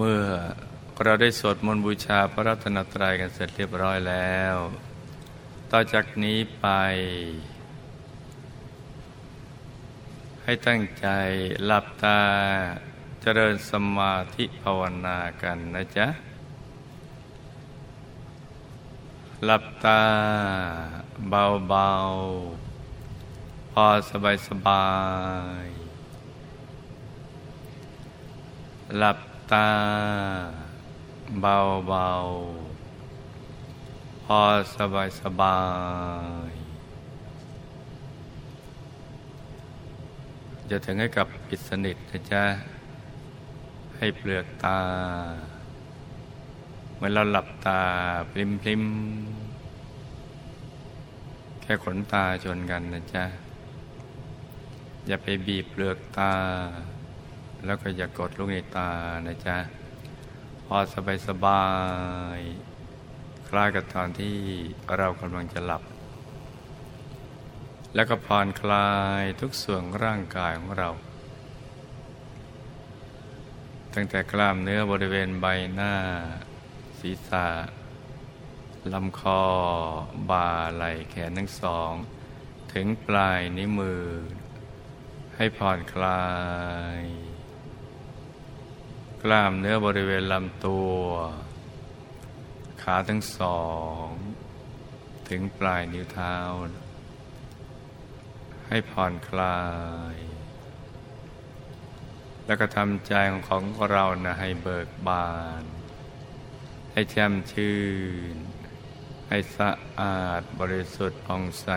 เมื่อเราได้สวดมนต์บูชาพระรัตนตรัยกันเสร็จเรียบร้อยแล้ว ต่อจากนี้ไป ให้ตั้งใจหลับตาเจริญสมาธิภาวนากันนะจ๊ะ หลับตาเบาๆ พอสบายสบาย หลับ ตา เบาๆพอสบายสบาย จะถึงให้กับปิดสนิทนะจ๊ะ ให้เปลือกตาเมื่อเราหลับตาพลิมพลิมแค่ขนตาชนกันนะจ๊ะ อย่าไปบีบเปลือกตา แล้วก็อย่ากดลูกในตานะจ๊ะ พอสบายสบาย คล้ายกับตอนที่เรากำลังจะหลับ แล้วก็ผ่อนคลายทุกส่วนร่างกายของเรา ตั้งแต่กล้ามเนื้อบริเวณใบหน้า ศีรษะลำคอ บ่าไหล่แขนทั้งสอง ถึงปลายนิ้วมือ ให้ผ่อนคลาย กล้ามเนื้อบริเวณลำตัว ขาทั้งสอง ถึงปลายนิ้วเท้า ให้ผ่อนคลาย แล้วก็ทำใจของของเรานะให้เบิกบาน ให้แจ่มชื่น ให้สะอาดบริสุทธิ์ผ่องใส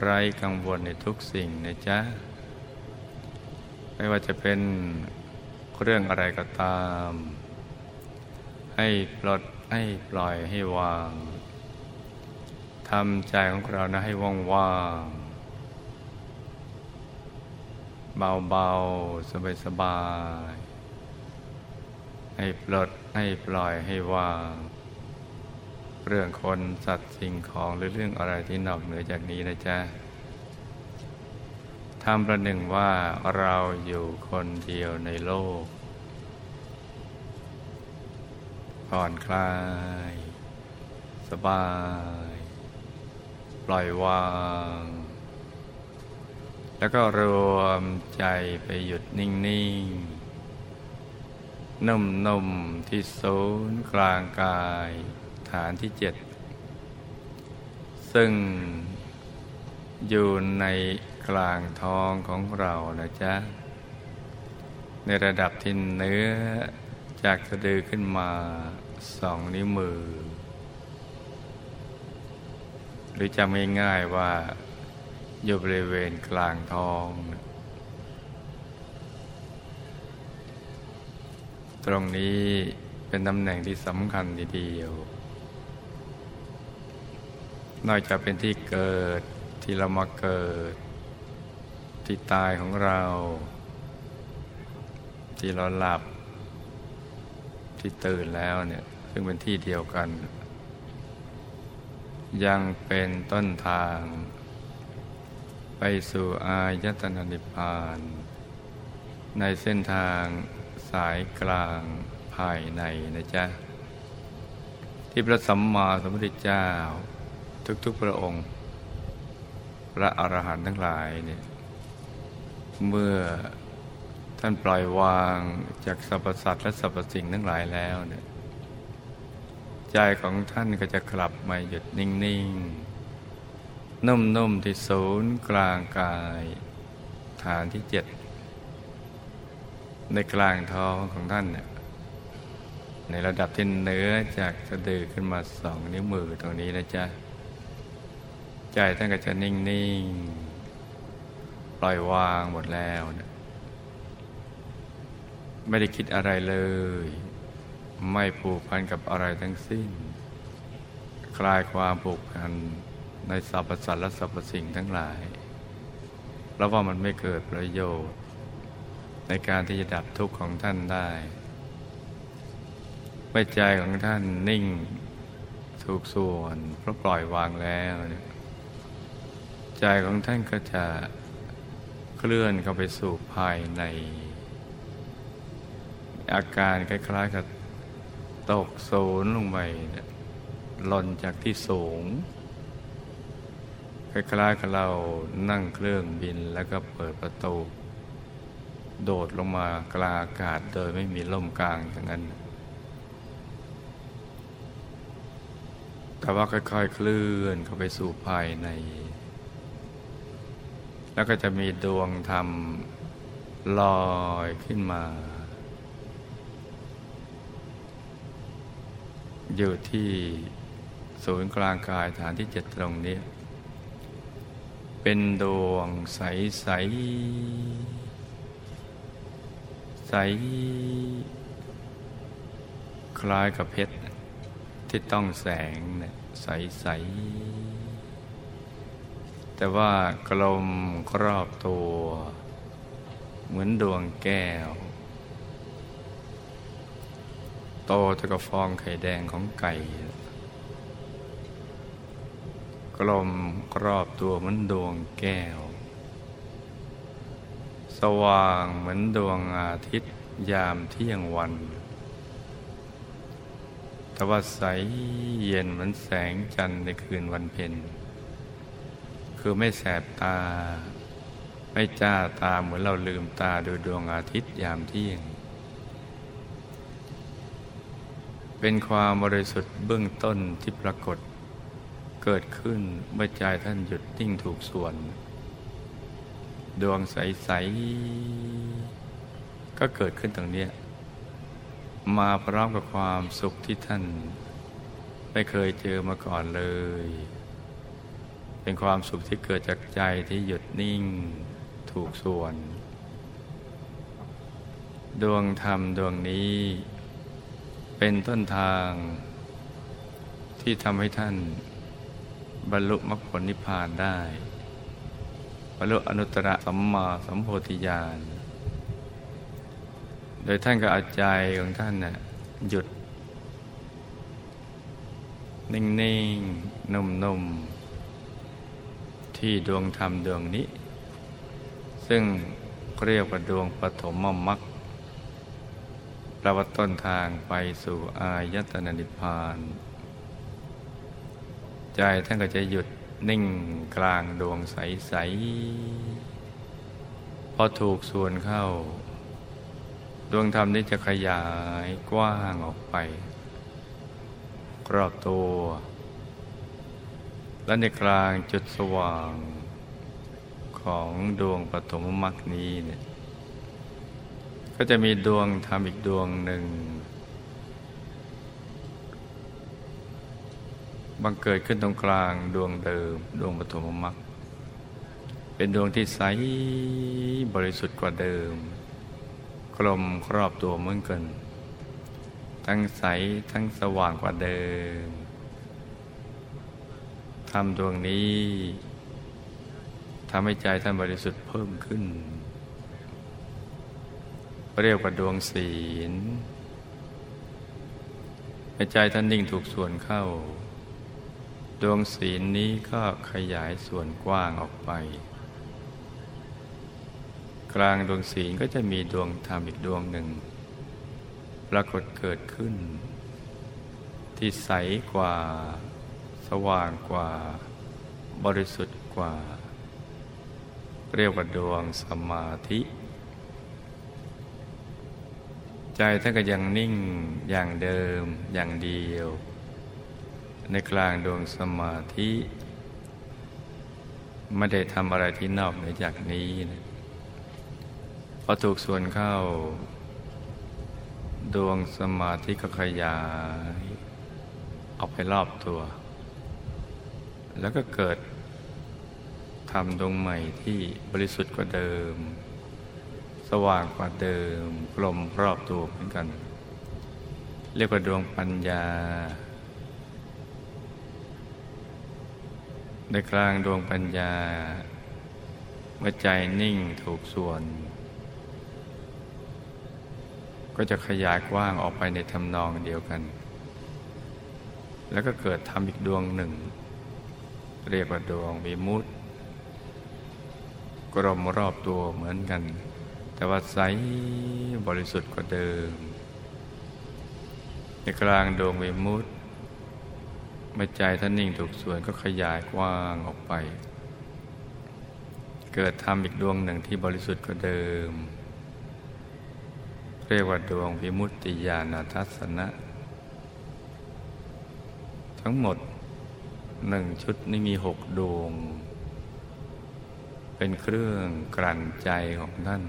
ไร้กังวลในทุกสิ่งนะจ๊ะ ไม่ว่าจะเป็นเรื่องอะไรก็ตาม ให้ปลดให้ปล่อยให้วางทำใจของเรานะให้ว่างว่างเบาเบาสบายสบาย ให้ปลดให้ปล่อยให้วาง เรื่องคนสัตว์สิ่งของหรือเรื่องอะไรที่นอกเหนือจากนี้นะจ๊ะ ทำประหนึ่งว่าเราอยู่คนเดียวในโลก ผ่อนคลาย สบาย ปล่อยวาง แล้วก็รวมใจไปหยุดนิ่ง ๆ นุ่ม ๆ ที่ศูนย์กลางกายฐานที่เจ็ด ซึ่งอยู่ใน กลางท้องของเรานะจ๊ะ ในระดับที่เนื้อจากสะดือขึ้นมาสองนิ้วมือ หรือจำง่ายๆว่า อยู่บริเวณกลางท้อง ตรงนี้เป็นตำแหน่งที่สำคัญทีเดียวนอกจากเป็นที่เกิดที่เรามาเกิด ที่ตายของเรา ที่เราหลับ ที่ตื่นแล้วเนี่ยซึ่งเป็นที่เดียวกัน ยังเป็นต้นทาง ไปสู่อายตนะนิพพาน ในเส้นทางสายกลางภายในนะจ๊ะ ที่พระสัมมาสัมพุทธเจ้า ทุกๆพระองค์ พระอรหันต์ทั้งหลายเนี่ย เมื่อท่านปล่อยวางจากสรรพสัตว์และสรรพสิ่งทั้งหลายแล้วเนี่ยใจของท่านก็จะกลับมาหยุดนิ่งๆ นุ่มๆ ที่ศูนย์กลางกาย ฐานที่เจ็ด ในกลางท้องของท่านเนี่ยในระดับที่เนื้อจากสะดือขึ้นมาสองนิ้วมือตรงนี้นะจ๊ะ ใจท่านก็จะนิ่งๆ ล่อยวางหมดแล้วนะไม่ได้คิดอะไรเลย ไม่ผูกพันกับอะไรทั้งสิ้น คลายความผูกพันในสรรพสัตว์และสรรพสิ่งทั้งหลาย แล้วว่ามันไม่เกิดประโยชน์ ในการที่จะดับทุกข์ของท่านได้เมื่อใจของท่านนิ่งถูกส่วนเพราะปล่อยวางแล้ว ใจของท่านก็จะ ลื่อนเข้าไปสู่ภายใน อาการคล้ายๆกับตกศูนย์ลงไปหล่นจากที่สูง คล้ายๆกับเรานั่งเครื่องบินแล้วก็เปิดประตู โดดลงมากลางอากาศโดยไม่มีล่มกลางอย่างนั้น แต่ว่าค่อยๆเคลื่อนเข้าไปสู่ภายใน แล้วก็จะมีดวงธรรมลอยขึ้นมา อยู่ที่ศูนย์กลางกายฐานที่เจ็ดตรงนี้ เป็นดวงใสใสใส คล้ายกับเพชรที่ต้องแสงเนี่ยใสใส แต่ว่ากลมครอบตัว เหมือนดวงแก้ว โตเท่ากับฟองไข่แดงของไก่ กลมครอบตัวเหมือนดวงแก้ว สว่างเหมือนดวงอาทิตย์ยามเที่ยงวันแต่ว่าใสเย็นเหมือนแสงจันทร์ในคืนวันเพ็ญ คือไม่แสบตา ไม่จ้าตาเหมือนเราลืมตาดูดวงอาทิตย์ยามเที่ยง เป็นความบริสุทธิ์เบื้องต้นที่ปรากฏ เกิดขึ้นเมื่อใจท่านหยุดนิ่งถูกส่วน ดวงใส ๆ ก็เกิดขึ้นตรงนี้มาพร้อมกับความสุขที่ท่าน ไม่เคยเจอมาก่อนเลย เป็นความสุขที่เกิดจากใจที่หยุดนิ่งถูกส่วน ดวงธรรมดวงนี้ เป็นต้นทางที่ทำให้ท่านบรรลุมรรคผลนิพพานได้บรรลุอนุตตรสัมมาสัมโพธิญาณ โดยท่านก็เอาใจของท่านน่ะหยุด นิ่งๆนุ่มๆ ที่ดวงธรรมดวงนี้ ซึ่งเรียกว่าดวงปฐมมรรคประวัติต้นทางไปสู่อายตนะนิพพาน ใจท่านก็จะหยุดนิ่งกลางดวงใส ๆ พอถูกส่วนเข้า ดวงธรรมนี้จะขยายกว้างออกไป รอบตัว และในกลางจุดสว่างของดวงปฐมมรรคนี้เนี่ยก็จะมีดวงธรรมอีกดวงหนึ่งบังเกิดขึ้นตรงกลางดวงเดิม ดวงปฐมมรรคเป็นดวงที่ใสบริสุทธิ์กว่าเดิม กลมครอบตัวเหมือนกัน ทั้งใสทั้งสว่างกว่าเดิม ทำดวงนี้ทำให้ใจท่านบริสุทธิ์เพิ่มขึ้น เรียกว่าดวงศีลให้ใจท่านนิ่งถูกส่วนเข้า ดวงศีลนี้ก็ขยายส่วนกว้างออกไป กลางดวงศีลก็จะมีดวงธรรมอีกดวงหนึ่ง ปรากฏเกิดขึ้น ที่ใสกว่า สว่างกว่าบริสุทธิ์กว่า เรียกว่าดวงสมาธิ ใจท่านก็ยังนิ่งอย่างเดิมอย่างเดียว ในกลางดวงสมาธิไม่ได้ทำอะไรที่นอกเหนือจากนี้นะพอถูกส่วนเข้า ดวงสมาธิก็ขยาย ออกไปรอบตัว แล้วก็เกิดทำดวงใหม่ที่บริสุทธิ์กว่าเดิม สว่างกว่าเดิม กลมรอบตัวเหมือนกัน เรียกว่าดวงปัญญา ในกลางดวงปัญญา เมื่อใจนิ่งถูกส่วน ก็จะขยายกว้างออกไปในทำนองเดียวกัน แล้วก็เกิดทำอีกดวงหนึ่ง เรียกว่าดวงมีมุตกลมรอบตัวเหมือนกัน แต่ว่าใสบริสุทธิ์กว่าเดิม ในกลางดวงวิมุตติเมื่อใจท่านนิ่งถูกส่วนก็ขยายกว้างออกไป เกิดธรรมอีกดวงหนึ่งที่บริสุทธิ์กว่าเดิม เรียกว่าดวงวิมุตติญาณทัศนะ ทั้งหมด หนึ่งชุดนี้มีหกดวง เป็นเครื่องกลั่นใจของท่าน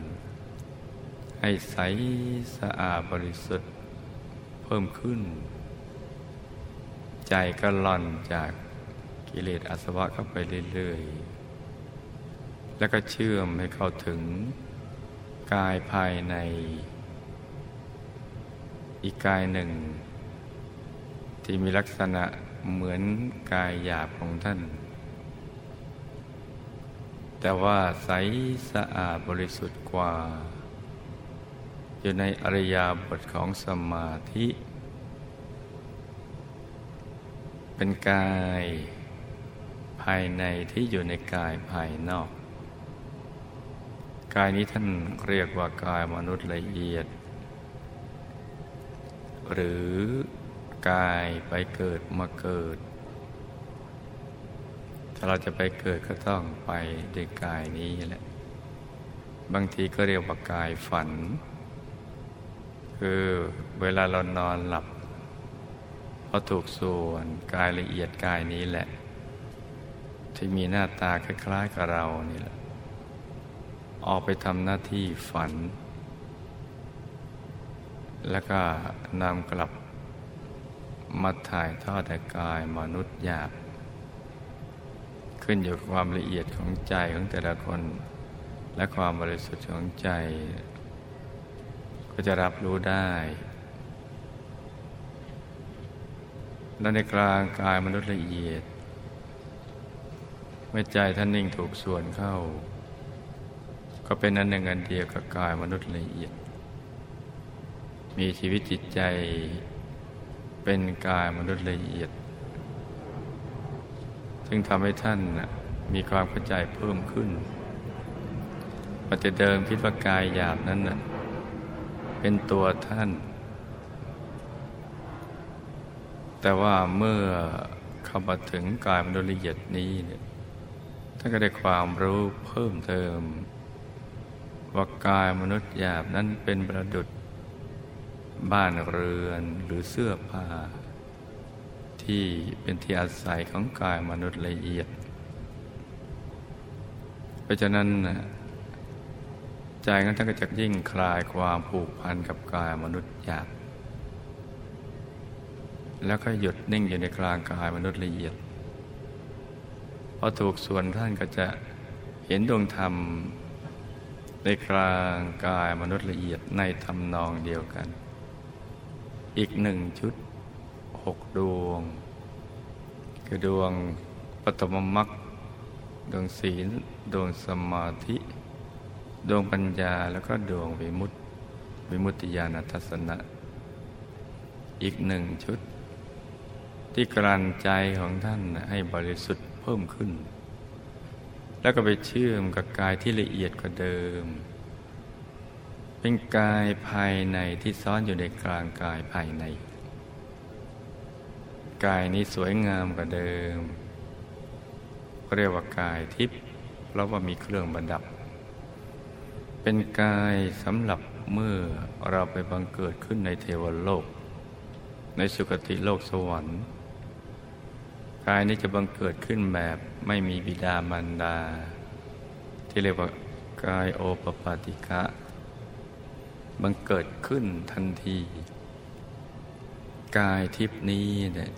ให้ใสสะอาดบริสุทธิ์เพิ่มขึ้น ใจก็ล่อนจากกิเลสอาสวะเข้าไปเรื่อยๆ แล้วก็เชื่อมให้เข้าถึงกายภายใน อีกกายหนึ่ง ที่มีลักษณะ เหมือนกายหยาบของท่าน แต่ว่าใสสะอาดบริสุทธิ์กว่า อยู่ในอริยาบทของสมาธิ เป็นกายภายในที่อยู่ในกายภายนอก กายนี้ท่านเรียกว่ากายมนุษย์ละเอียด หรือ กายไปเกิดมาเกิด ถ้าเราจะไปเกิดก็ต้องไปด้วยกายนี้แหละ บางทีก็เรียกว่ากายฝัน คือเวลาเรานอนหลับพอถูกส่วนกายละเอียดกายนี้แหละ ที่มีหน้าตาคล้ายๆกับเรานี่แหละ ออกไปทำหน้าที่ฝัน แล้วก็นำกลับ มาถ่ายทอดแต่กายมนุษย์หยาบ ขึ้นอยู่กับความละเอียดของใจของแต่ละคน และความบริสุทธิ์ของใจ ก็จะรับรู้ได้และในกลางกายมนุษย์ละเอียด เมื่อใจท่านนิ่งถูกส่วนเข้า ก็เป็นอันหนึ่งอันเดียวกับกายมนุษย์ละเอียด มีชีวิตจิตใจ เป็นกายมนุษย์ละเอียด ซึ่งทำให้ท่านมีความเข้าใจเพิ่มขึ้นปฏิเดิมคิดว่ากายหยาบนั้นเป็นตัวท่าน แต่ว่าเมื่อเข้ามาถึงกายมนุษย์ละเอียดนี้เนี่ยท่านก็ได้ความรู้เพิ่มเติมว่ากายมนุษย์หยาบนั้นเป็นประดุษ บ้านเรือนหรือเสื้อผ้า ที่เป็นที่อาศัยของกายมนุษย์ละเอียด เพราะฉะนั้นใจของท่านก็จะยิ่งคลายความผูกพันกับกายมนุษย์หยาบแล้วก็หยุดนิ่งอยู่ในกลางกายมนุษย์ละเอียดพอถูกส่วนท่านก็จะเห็นดวงธรรมในกลางกายมนุษย์ละเอียดในทำนองเดียวกัน อีกหนึ่งชุดหกดวง คือดวงปฐมมรรคดวงศีล ดวงสมาธิ ดวงปัญญาแล้วก็ดวงวิมุตติวิมุตติญาณทัศนะ อีกหนึ่งชุด ที่กลั่นใจของท่านให้บริสุทธิ์เพิ่มขึ้น แล้วก็ไปเชื่อมกับกายที่ละเอียดกว่าเดิม เป็นกายภายในที่ซ้อนอยู่ในกลางกายภายใน กายนี้สวยงามกว่าเดิม เรียกว่ากายทิพย์เพราะว่ามีเครื่องประดับ เป็นกายสำหรับเมื่อเราไปบังเกิดขึ้นในเทวโลก ในสุคติโลกสวรรค์กายนี้จะบังเกิดขึ้นแบบไม่มีบิดามารดา ที่เรียกว่ากายโอปปาติกะ บังเกิดขึ้นทันที กายทิพนี้เนี่ย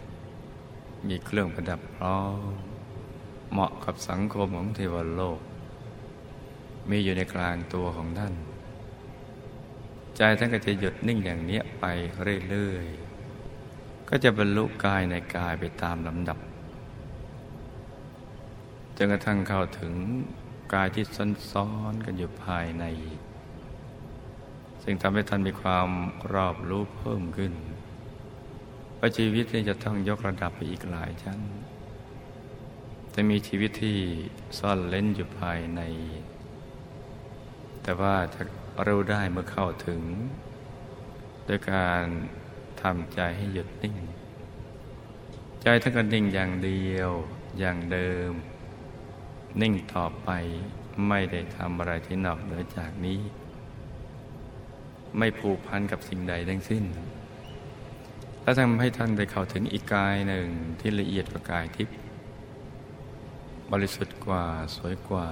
มีเครื่องประดับพร้อมเหมาะกับสังคมของเทวโลก มีอยู่ในกลางตัวของท่าน ใจท่านก็จะหยุดนิ่งอย่างเนี้ยไปเรื่อยๆ ก็จะบรรลุกายในกายไปตามลำดับจนกระทั่งเข้าถึงกายที่ซ้อนๆกันอยู่ภายใน ซึ่งทำให้ท่านมีความรอบรู้เพิ่มขึ้นว่าชีวิตนี้จะต้องยกระดับไปอีกหลายชั้น จะมีชีวิตที่ซ่อนเล่นอยู่ภายใน แต่ว่าจะรู้ได้เมื่อเข้าถึง ด้วยการทำใจให้หยุดนิ่ง ใจท่านก็นิ่งอย่างเดียวอย่างเดิม นิ่งต่อไปไม่ได้ทำอะไรที่นอกเหนือจากนี้ ไม่ผูกพันกับสิ่งใดทั้งสิ้น และทำให้ท่านได้เข้าถึงอีกกายหนึ่งที่ละเอียดกว่ากายทิพย์บริสุทธิ์กว่าสวยกว่า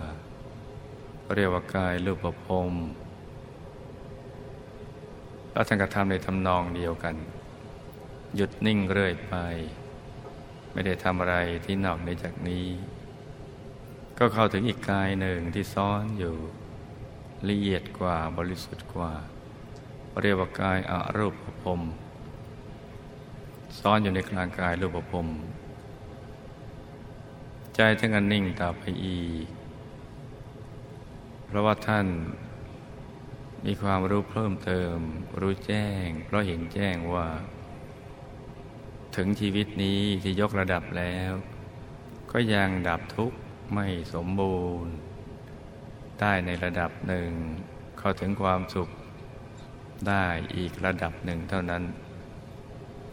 เรียกว่ากายรูปภพแล้วท่านกระทำในทำนองเดียวกัน หยุดนิ่งเรื่อยไป ไม่ได้ทำอะไรที่นอกในจากนี้ ก็เข้าถึงอีกกายหนึ่งที่ซ้อนอยู่ละเอียดกว่าบริสุทธิ์กว่า เรียกว่ากายอารูปภพซ้อนอยู่ในกลางกายรูปภพใจท่านก็นิ่งต่อไปอีก เพราะว่าท่านมีความรู้เพิ่มเติม รู้แจ้ง เพราะเห็นแจ้งว่า ถึงชีวิตนี้ที่ยกระดับแล้ว ก็ยังดับทุกข์ไม่สมบูรณ์ ได้ในระดับหนึ่ง เข้าถึงความสุข ได้อีกระดับหนึ่งเท่านั้น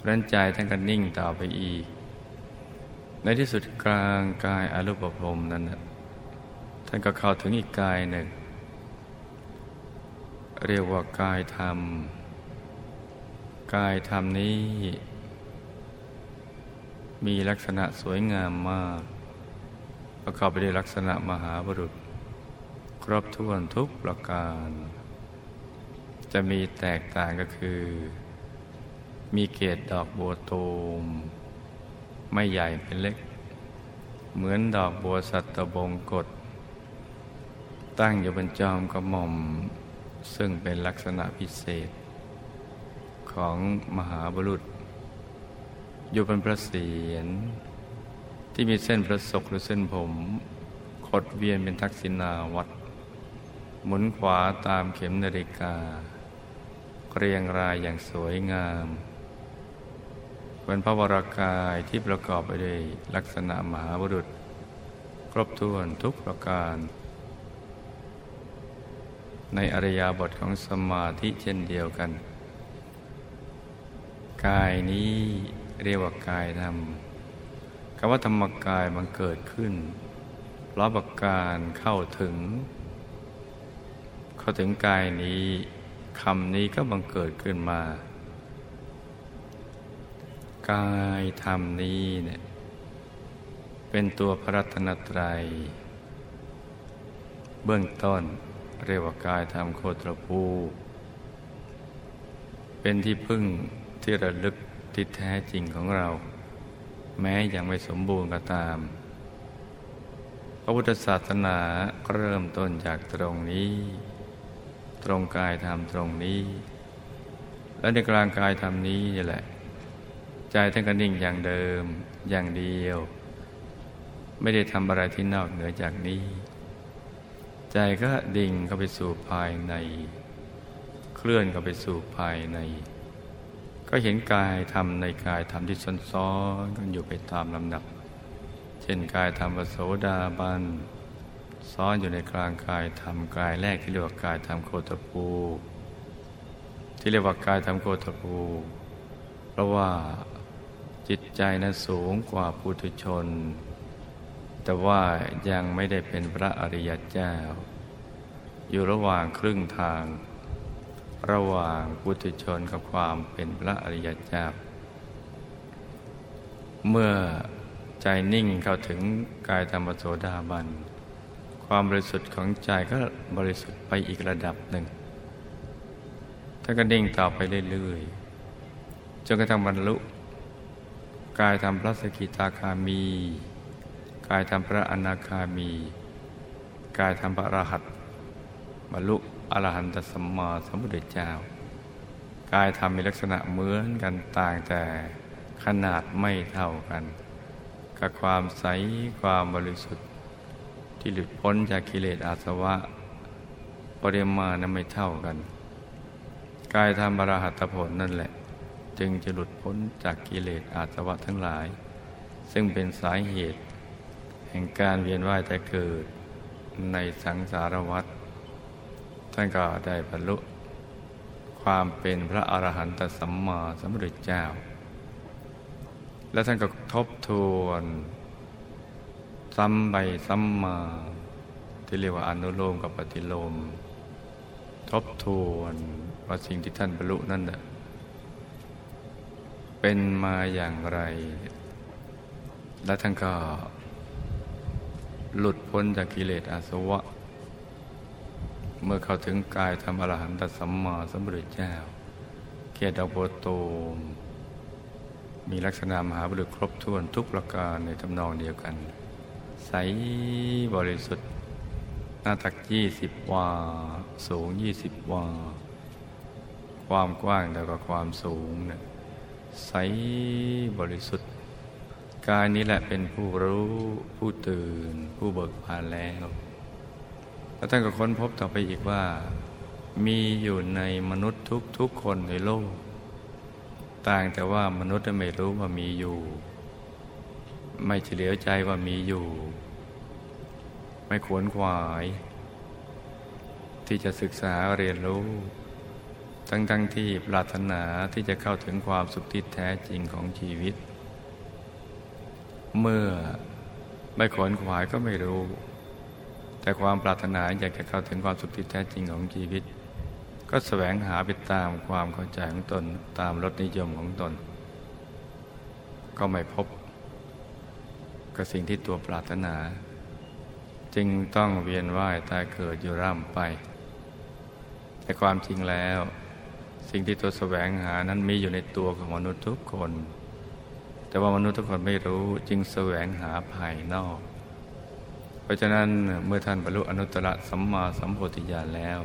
รันใจท่านก็นิ่งต่อไปอีก ในที่สุดกลางกายอรูปภพนั้นท่านก็เข้าถึงอีกกายหนึ่ง เรียกว่ากายธรรม กายธรรมนี้ มีลักษณะสวยงามมาก ประกอบไปด้วยลักษณะมหาบุรุษ ครบถ้วนทุกประการ จะมีแตกต่างก็คือ มีเกศดอกบัวตูม ไม่ใหญ่เป็นเล็ก เหมือนดอกบัวสัตบงกฎตั้งอยู่บนจอมกระหม่อม ซึ่งเป็นลักษณะพิเศษ ของมหาบุรุษ อยู่เป็นพระเศียรที่มีเส้นพระศกหรือเส้นผมขดเวียนเป็นทักษิณาวัดหมุนขวาตามเข็มนาฬิกา เรียงรายอย่างสวยงามเป็นพระวรากายที่ประกอบไปด้วยลักษณะมหาบุรุษ ครบถ้วนทุกประการ ในอริยบทของสมาธิเช่นเดียวกัน กายนี้เรียกว่ากายธรรมคำว่าธรรมกายมันเกิดขึ้นเพราะประการเข้าถึง เข้าถึงกายนี้ คำนี้ก็บังเกิดขึ้นมา กายธรรมนี้เนี่ยเป็นตัวพระรัตนตรัย เบื้องต้นเรียกว่ากายธรรมโคตรภูเป็นที่พึ่งที่ระลึกที่แท้จริงของเรา แม้ยังไม่สมบูรณ์ก็ตาม พระพุทธศาสนาเริ่มต้นจากตรงนี้ ตรงกายธรรมตรงนี้ และในกลางกายธรรมนี้นี่แหละ ใจท่านก็นิ่งอย่างเดิมอย่างเดียว ไม่ได้ทำอะไรที่นอกเหนือจากนี้ ใจก็ดิ่งเข้าไปสู่ภายใน เคลื่อนเข้าไปสู่ภายใน ก็เห็นกายทำในกายทำที่ซ้อนๆกันอยู่ไปตามลำดับ เช่นกายทำปโสดาบัน ซ้อนอยู่ในกลางกายทำกายแรกที่เรียกว่ากายทำโคตภูที่เรียกว่ากายทำโคตภูเพราะว่าจิตใจนั้นสูงกว่าปุถุชน แต่ว่ายังไม่ได้เป็นพระอริยเจ้า อยู่ระหว่างครึ่งทาง ระหว่างปุถุชนกับความเป็นพระอริยเจ้า เมื่อใจนิ่งเข้าถึงกายธรรมโสดาบัน ความบริสุทธิ์ของใจก็บริสุทธิ์ไปอีกระดับหนึ่งถ้าก็นิ่งต่อไปเรื่อยๆจนกระทั่งบรรลุ กายธรรมพระสกิตาคามี กายทำพระอนาคามี กายทำพระรหัตบรรลุอรหันตสัมมาสัมพุทธเจ้ากายทำมีลักษณะเหมือนกันต่างแต่ขนาดไม่เท่ากัน กับความใสความบริสุทธิ์ ที่หลุดพ้นจากกิเลสอาสวะ ปริมาณนั้นไม่เท่ากัน กายทำบรหัตผลนั่นแหละ จึงจะหลุดพ้นจากกิเลสอาสวะทั้งหลาย ซึ่งเป็นสาเหตุ แห่งการเวียนว่ายแต่เกิดในสังสารวัฏท่านก็ได้บรรลุความเป็นพระอรหันตสัมมาสัมพุทธเจ้า แล้วท่านก็ทบทวน ซ้ำไปซ้ำมา ที่เรียกว่าอนุโลมกับปฏิโลม ทบทวนว่าสิ่งที่ท่านบรรลุนั่นเป็นมาอย่างไร และท่านก็ หลุดพ้นจากกิเลสอาสวะ เมื่อเข้าถึงกายธรรมอรหันตสัมมาสัมพุทธเจ้า เกตดอกโตมมีลักษณะมหาบุรุษครบถ้วนทุกประการในทำนองเดียวกัน สบริสุทธิ์ หน้าตักยี่สิบวา สูงยี่สิบวา ความกว้างแล้วก็ความสูงเนี่ยใสบริสุทธิ์ กายนี้แหละเป็นผู้รู้ผู้ตื่น ผู้เบิกบานแล้วแล้วท่านก็ค้นพบต่อไปอีกว่า มีอยู่ในมนุษย์ทุกทุกคนในโลก ต่างแต่ว่ามนุษย์ไม่รู้ว่ามีอยู่ ไม่เฉลียวใจว่ามีอยู่ ไม่ขวนขวาย ที่จะศึกษาเรียนรู้ ทั้งๆทที่ปรารถนาที่จะเข้าถึงความสุขที่แท้จริงของชีวิต เมื่อไม่ขวนขวายก็ไม่รู้ แต่ความปรารถนาอยากจะเข้าถึงความสุขที่แท้จริงของชีวิต ก็แสวงหาไปตามความเข้าใจของตนตามรสนิยมของตน ก็ไม่พบ กับสิ่งที่ตัวปรารถนา จึงต้องเวียนว่ายตายเกิดอยู่ร่ำไป แต่ความจริงแล้ว สิ่งที่ตัวแสวงหานั้นมีอยู่ในตัวของมนุษย์ทุกคน แต่ว่ามนุษย์ทุกคนไม่รู้จึงแสวงหาภายนอก เพราะฉะนั้นเมื่อท่านบรรลุอนุตตรสัมมาสัมโพธิญาณแล้ว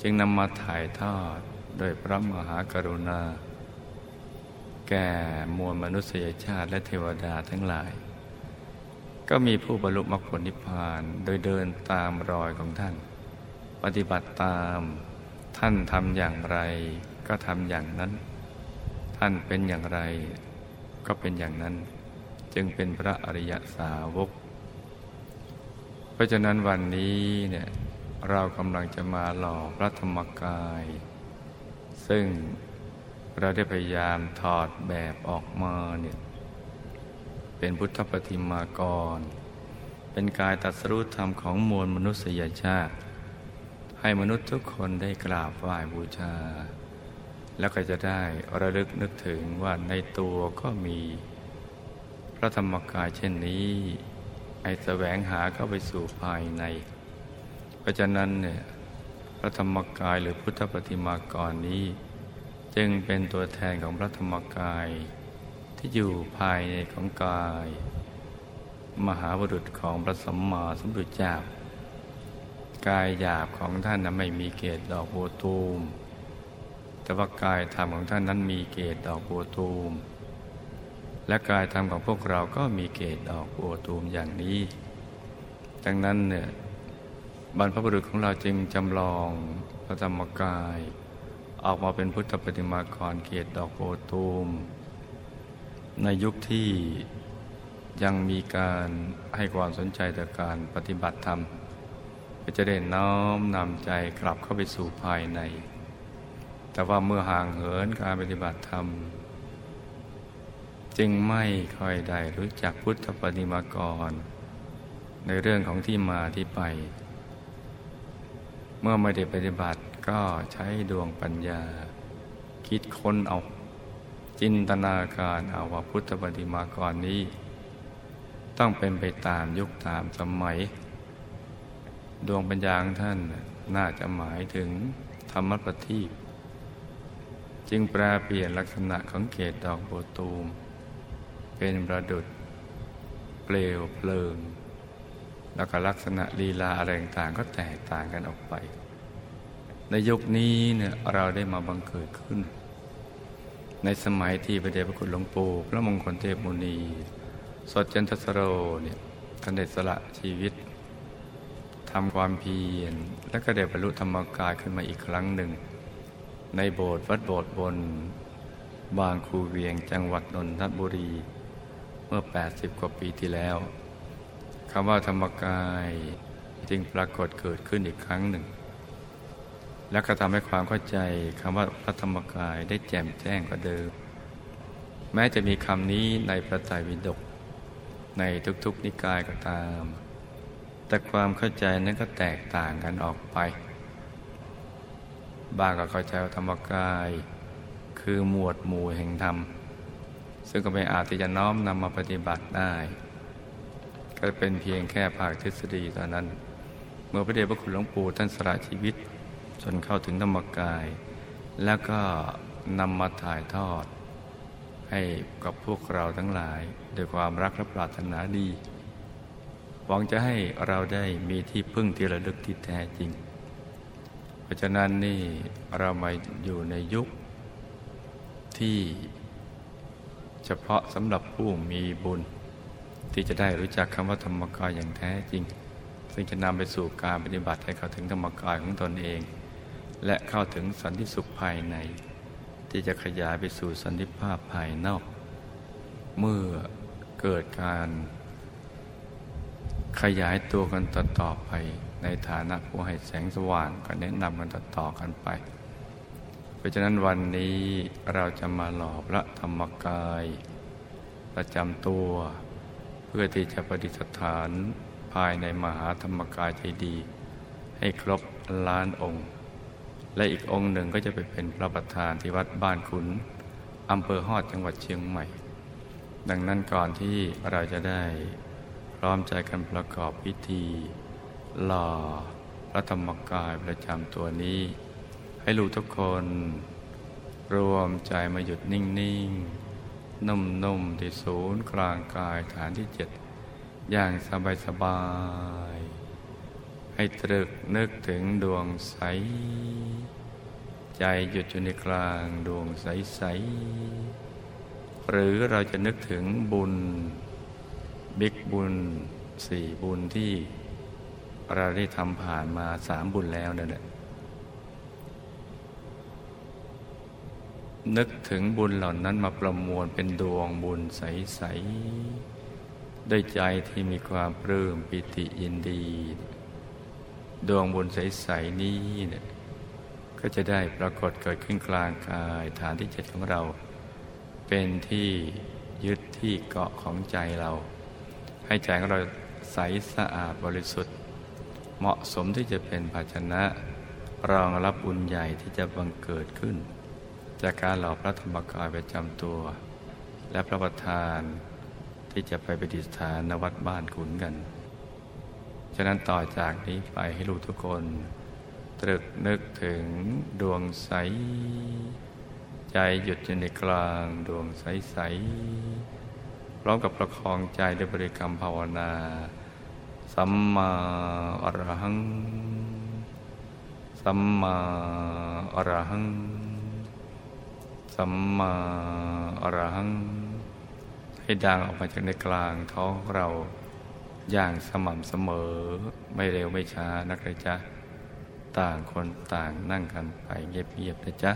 จึงนำมาถ่ายทอดโดยพระมหากรุณาแก่มวลมนุษยชาติและเทวดาทั้งหลาย ก็มีผู้บรรลุมรรคผลนิพพานโดยเดินตามรอยของท่าน ปฏิบัติตามท่านทำอย่างไร ก็ทำอย่างนั้น ท่านเป็นอย่างไร ก็เป็นอย่างนั้น จึงเป็นพระอริยสาวก เพราะฉะนั้นวันนี้เนี่ยเรากำลังจะมาหล่อพระธรรมกาย ซึ่งเราได้พยายามถอดแบบออกมาเนี่ย เป็นพุทธปฏิมากร เป็นกายตัดสรุปธรรมของมวลมนุษยชาติ ให้มนุษย์ทุกคนได้กราบไหว้บูชา แล้วก็จะได้ระลึกนึกถึงว่าในตัวก็มี พระธรรมกายเช่นนี้ไอ้แสวงหาเข้าไปสู่ภายใน เพราะฉะนั้นเนี่ยพระธรรมกายหรือพุทธปฏิมากรนี้ จึงเป็นตัวแทนของพระธรรมกาย ที่อยู่ภายในของกาย มหาบุรุษของพระสัมมาสัมพุทธเจ้ากายหยาบของท่านนั้นไม่มีเกศดอกโบตูม แต่ว่ากายธรรมของท่านนั้นมีเกศดอกโบตูม และกายธรรมของพวกเราก็มีเกศดอกโบตูมอย่างนี้ ดังนั้นเนี่ยบรรพบุรุษของเราจึงจำลองพระธรรมกาย ออกมาเป็นพุทธปฏิมากรเกศดอกโบตูม ในยุคที่ยังมีการให้ความสนใจต่อการปฏิบัติธรรมก็จะได้น้อมนำใจกลับเข้าไปสู่ภายใน แต่ว่าเมื่อห่างเหินการปฏิบัติธรรม จึงไม่ค่อยได้รู้จักพุทธปฏิมากร ในเรื่องของที่มาที่ไป เมื่อไม่ได้ปฏิบัติก็ใช้ดวงปัญญา คิดค้นเอา จินตนาการเอาว่าพุทธปฏิมากรนี้ ต้องเป็นไปตามยุคตามสมัย ดวงปัญญาของท่านน่าจะหมายถึงธรรมปฏิจึงแปลเปลี่ยนลักษณะของเกตดอกโบตูม เป็นประดุดเปลวเพลิง แล้วก็ลักษณะลีลาอะไรต่างก็แตกต่างกันออกไป ในยุคนี้เนี่ยเราได้มาบังเกิดขึ้น ในสมัยที่พระเดชพระคุณหลวงปู่พระมงคลเทพมุนี สดจันทสโรเนี่ยท่านได้สละชีวิตทำความเพียรและก็ได้บรรลุธรรมกายขึ้นมาอีกครั้งหนึ่ง ในโบสถ์วัดโบสถ์บน บางคูเวียงจังหวัดนนทบุรี เมื่อ 80 กว่าปีที่แล้วคำว่าธรรมกายจึงปรากฏเกิดขึ้นอีกครั้งหนึ่ง แล้วก็ทำให้ความเข้าใจคำว่าพระธรรมกายได้แจ่มแจ้งกว่าเดิม แม้จะมีคำนี้ในพระไตรปิฎกในทุกๆนิกายก็ตาม แต่ความเข้าใจนั้นก็แตกต่างกันออกไป บางก็เข้าใจว่าธรรมกาย คือหมวดหมู่แห่งธรรม ซึ่งก็ไม่อาจที่จะน้อมนำมาปฏิบัติได้ ก็เป็นเพียงแค่ภาคทฤษฎีตอนนั้น เมื่อพระเดชพระคุณหลวงปู่ท่านสละชีวิต จนเข้าถึงธรรมกาย แล้วก็นำมาถ่ายทอด ให้กับพวกเราทั้งหลายด้วยความรักและปรารถนาดี หวังจะให้เราได้มีที่พึ่งที่ระลึกที่แท้จริง เพราะฉะนั้นนี่เรามาอยู่ในยุคที่เฉพาะสำหรับผู้มีบุญ ที่จะได้รู้จักคำว่าธรรมกายอย่างแท้จริง ซึ่งจะนำไปสู่การปฏิบัติให้เข้าถึงธรรมกายของตนเอง และเข้าถึงสันติสุขภายใน ที่จะขยายไปสู่สันติภาพภายนอก เมื่อเกิดการขยายตัวกันต่อๆไป ในฐานะผู้ให้แสงสว่างก็แนะนำกันต่อๆกันไป เพราะฉะนั้นวันนี้เราจะมาหล่อพระธรรมกาย ประจำตัว เพื่อที่จะประดิษฐานภายในมหาธรรมกายใจดี ให้ครบล้านองค์ และอีกองค์หนึ่งก็จะไปเป็นพระประธานที่วัดบ้านขุนอำเภอฮอดจังหวัดเชียงใหม่ ดังนั้นก่อนที่เราจะได้พร้อมใจกันประกอบพิธี หล่อพระธรรมกายประจำตัวนี้ ให้รู้ทุกคน รวมใจมาหยุดนิ่ง ๆ นุ่ม ๆ ที่ศูนย์กลางกายฐานที่เจ็ดอย่างสบาย ๆ ให้ตรึกนึกถึงดวงใส ใจหยุดอยู่ในกลางดวงใสๆหรือเราจะนึกถึงบุญ บิ๊กบุญสี่บุญที่เราได้ทำผ่านมาสามบุญแล้วนั่นแหละนึกถึงบุญเหล่านั้นมาประมวลเป็นดวงบุญใส ๆ ด้วยใจที่มีความปลื้มปิติยินดี ดวงบุญใส ๆ นี้เนี่ยก็จะได้ปรากฏเกิดขึ้นกลางกายฐานที่เจ็ดของเรา เป็นที่ยึดที่เกาะของใจเรา ให้ใจของเราใสสะอาดบริสุทธิ์ เหมาะสมที่จะเป็นภาชนะ รองรับบุญใหญ่ที่จะบังเกิดขึ้น จากการหล่อพระธรรมกายประจำตัว และพระประธานที่จะไปประดิษฐานนวัดบ้านขุนกัน ฉะนั้นต่อจากนี้ไปให้รู้ทุกคน ตรึกนึกถึงดวงใส ใจหยุดอยู่ในกลางดวงใสๆพร้อมกับประคองใจด้วยบริกรรมภาวนา สัมมาอรหัง สัมมาอรหัง สัมมาอรหัง ให้ดังออกมาจากในกลางท้องเรา อย่างสม่ำเสมอ ไม่เร็วไม่ช้านักเลยจ๊ะ ต่างคนต่างนั่งกันไปเงียบๆนะจ๊ะ